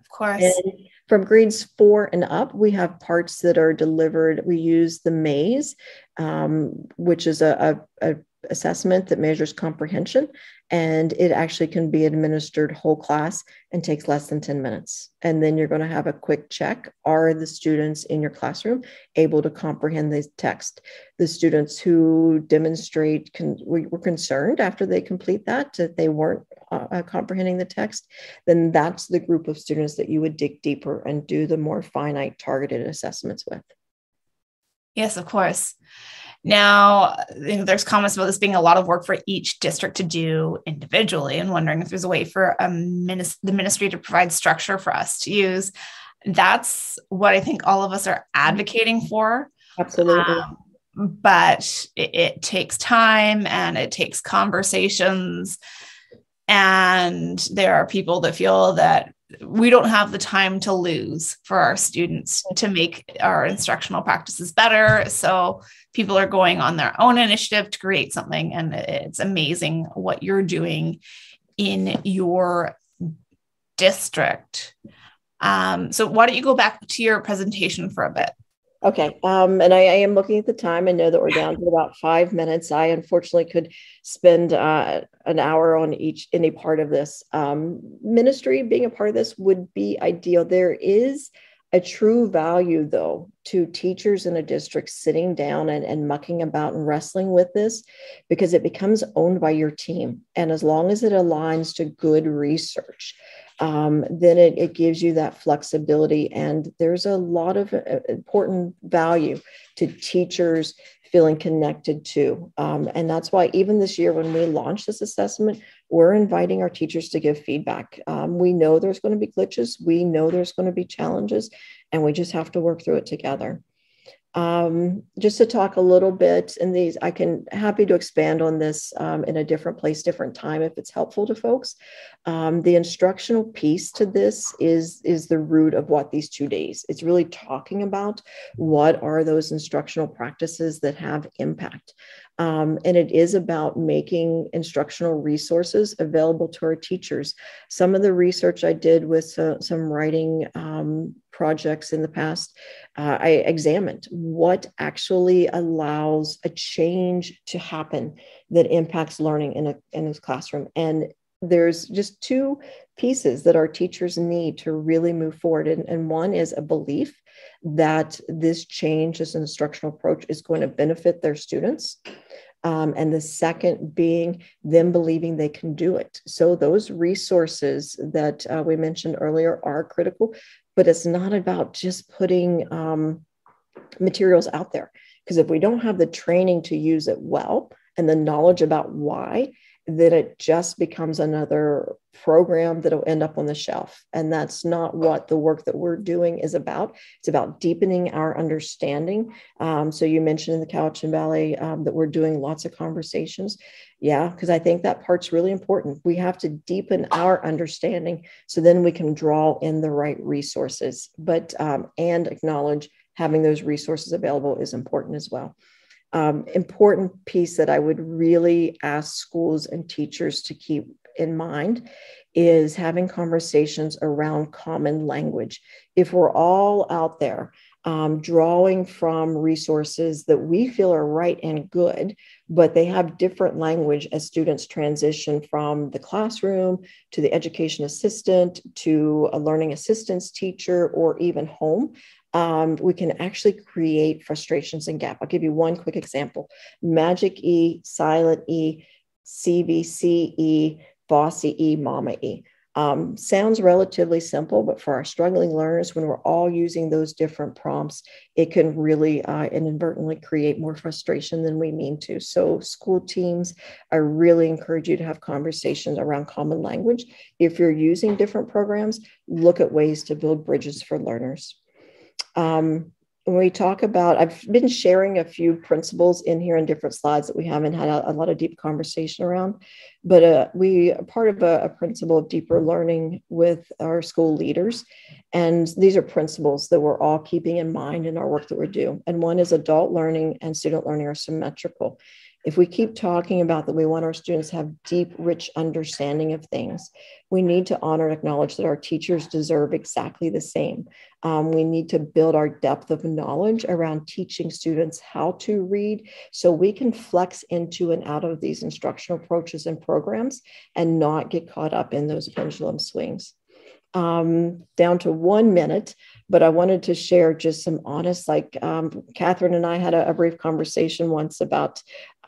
Of course. And from grades four and up, we have parts that are delivered. We use the maze, um, which is a, a, a assessment that measures comprehension and it actually can be administered whole class and takes less than 10 minutes. And then you're going to have a quick check. Are the students in your classroom able to comprehend the text? The students who demonstrate con- were concerned after they complete that that they weren't uh, uh, comprehending the text then that's the group of students that you would dig deeper and do the more finite targeted assessments with. Yes of course now, there's comments about this being a lot of work for each district to do individually, and wondering if there's a way for a minis- the ministry to provide structure for us to use. That's what I think all of us are advocating for. Absolutely. Um, but it, it takes time and it takes conversations. And there are people that feel that we don't have the time to lose for our students to make our instructional practices better. So people are going on their own initiative to create something. And it's amazing what you're doing in your district. Um, so why don't you go back to your presentation for a bit? Okay. Um, and I, I, am looking at the time. I know that we're down to about five minutes. I unfortunately could spend uh, an hour on each any part of this. Um, ministry being a part of this would be ideal. There is a true value, though, to teachers in a district sitting down and, and mucking about and wrestling with this because it becomes owned by your team. And as long as it aligns to good research, um, then it, it, gives you that flexibility. And there's a lot of uh, important value to teachers feeling connected to. Um, and that's why, even this year, when we launched this assessment, we're inviting our teachers to give feedback. Um, we know there's going to be glitches, we know there's going to be challenges, and we just have to work through it together um, just to talk a little bit and these i can happy to expand on this um, in a different place different time if it's helpful to folks. Um, the instructional piece to this is is the root of what these two days. It's really talking about what are those instructional practices that have impact um, and it is about making instructional resources available to our teachers. Some of the research I did with some writing um, projects in the past, uh, I examined what actually allows a change to happen that impacts learning in a, in a classroom. And there's just two pieces that our teachers need to really move forward. And, and one is a belief that this change, this instructional approach is going to benefit their students. Um, and the second being them believing they can do it. So, those resources that uh, we mentioned earlier are critical, but it's not about just putting um, materials out there. Because if we don't have the training to use it well and the knowledge about why, then it just becomes another program that'll end up on the shelf. And that's not what the work that we're doing is about. It's about deepening our understanding. Um, so you mentioned in the Cowichan Valley um, that we're doing lots of conversations. Yeah, because I think that part's really important. We have to deepen our understanding so then we can draw in the right resources, but um, and acknowledge having those resources available is important as well um, important piece that I would really ask schools and teachers to keep in mind is having conversations around common language. If we're all out there um, drawing from resources that we feel are right and good, but they have different language as students transition from the classroom to the education assistant to a learning assistance teacher or even home um, we can actually create frustrations and gap. I'll give you one quick example Magic E, Silent E, CVC E, Bossy E, Mama E. Um, sounds relatively simple, but for our struggling learners, when we're all using those different prompts, it can really uh, inadvertently create more frustration than we mean to. So, school teams, I really encourage you to have conversations around common language. If you're using different programs, look at ways to build bridges for learners. Um, when we talk about, I've been sharing a few principles in here in different slides that we haven't had a, a lot of deep conversation around, but uh, we are part of a, a, principle of deeper learning with our school leaders. And these are principles that we're all keeping in mind in our work that we do. And one is adult learning and student learning are symmetrical if we keep talking about that we want our students to have deep rich understanding of things we need to honor and acknowledge that our teachers deserve exactly the same. Um, we need to build our depth of knowledge around teaching students how to read so we can flex into and out of these instructional approaches and programs and not get caught up in those pendulum swings. Um, down to one minute, but I wanted to share just some honest, like um, Catherine and I had a, a, brief conversation once about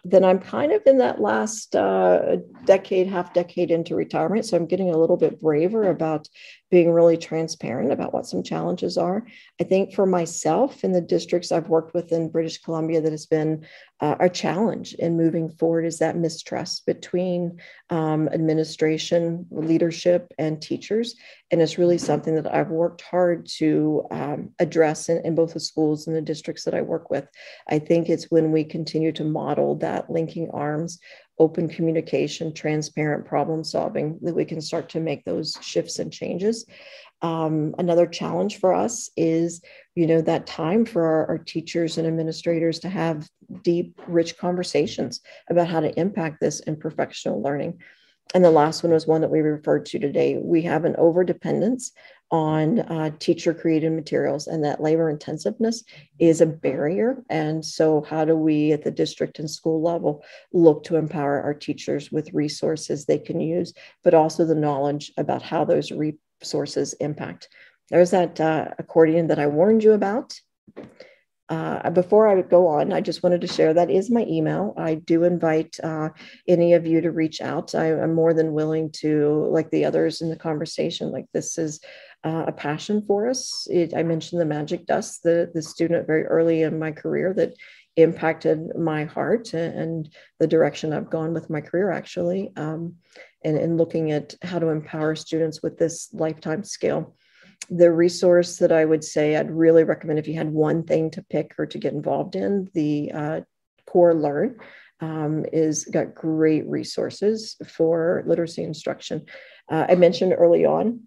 then I'm kind of in that last uh, decade, half decade into retirement. So I'm getting a little bit braver about being really transparent about what some challenges are. I think for myself in the districts I've worked with in British Columbia, that has been uh, a challenge in moving forward is that mistrust between um, administration, leadership, and teachers. And it's really something that I've worked hard to um, address in, in both the schools and the districts that I work with. I think it's when we continue to model that linking arms open communication, transparent problem solving, that we can start to make those shifts and changes. Um, another challenge for us is, you know, that time for our, our, teachers and administrators to have deep, rich conversations about how to impact this in professional learning. And the last one was one that we referred to today. We have an overdependence on uh, teacher created materials and that labor intensiveness is a barrier. And so how do we at the district and school level look to empower our teachers with resources they can use but also the knowledge about how those resources impact? There's that uh, accordion that i warned you about uh, before I go on, I just wanted to share that is my email. I do invite uh, any of you to reach out. I, am more than willing to, like the others in the conversation, like this is uh, a passion for us. It, I mentioned the magic dust, the, the student very early in my career that impacted my heart and the direction I've gone with my career, actually, um, and, and looking at how to empower students with this lifetime skill. The resource that I would say I'd really recommend if you had one thing to pick or to get involved in, the uh, Core Learn um, is got great resources for literacy instruction. Uh, I mentioned early on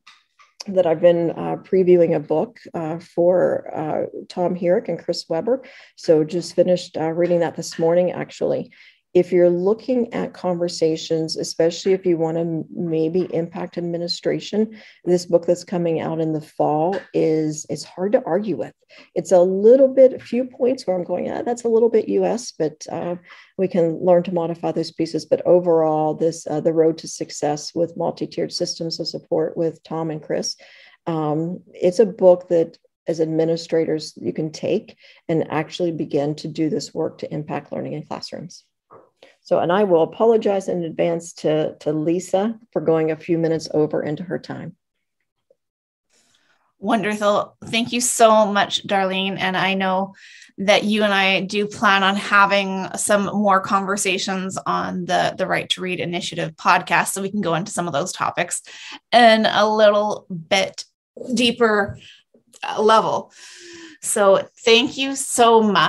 that I've been uh, previewing a book uh, for uh, Tom Hierck and Chris Weber. So just finished uh, reading that this morning, actually if you're looking at conversations, especially if you want to maybe impact administration, this book that's coming out in the fall is it's hard to argue with. It's a little bit, a few points where I'm going, ah, that's a little bit US, but uh, we can learn to modify those pieces. But overall, this uh, the road to success with multi-tiered systems of support with Tom and Chris. Um, it's a book that as administrators you can take and actually begin to do this work to impact learning in classrooms. So, and I will apologize in advance to, to Lisa for going a few minutes over into her time. Wonderful. Thank you so much, Darlene. And I know that you and I do plan on having some more conversations on the, the Right to Read Initiative podcast so we can go into some of those topics in a little bit deeper level. So thank you so much.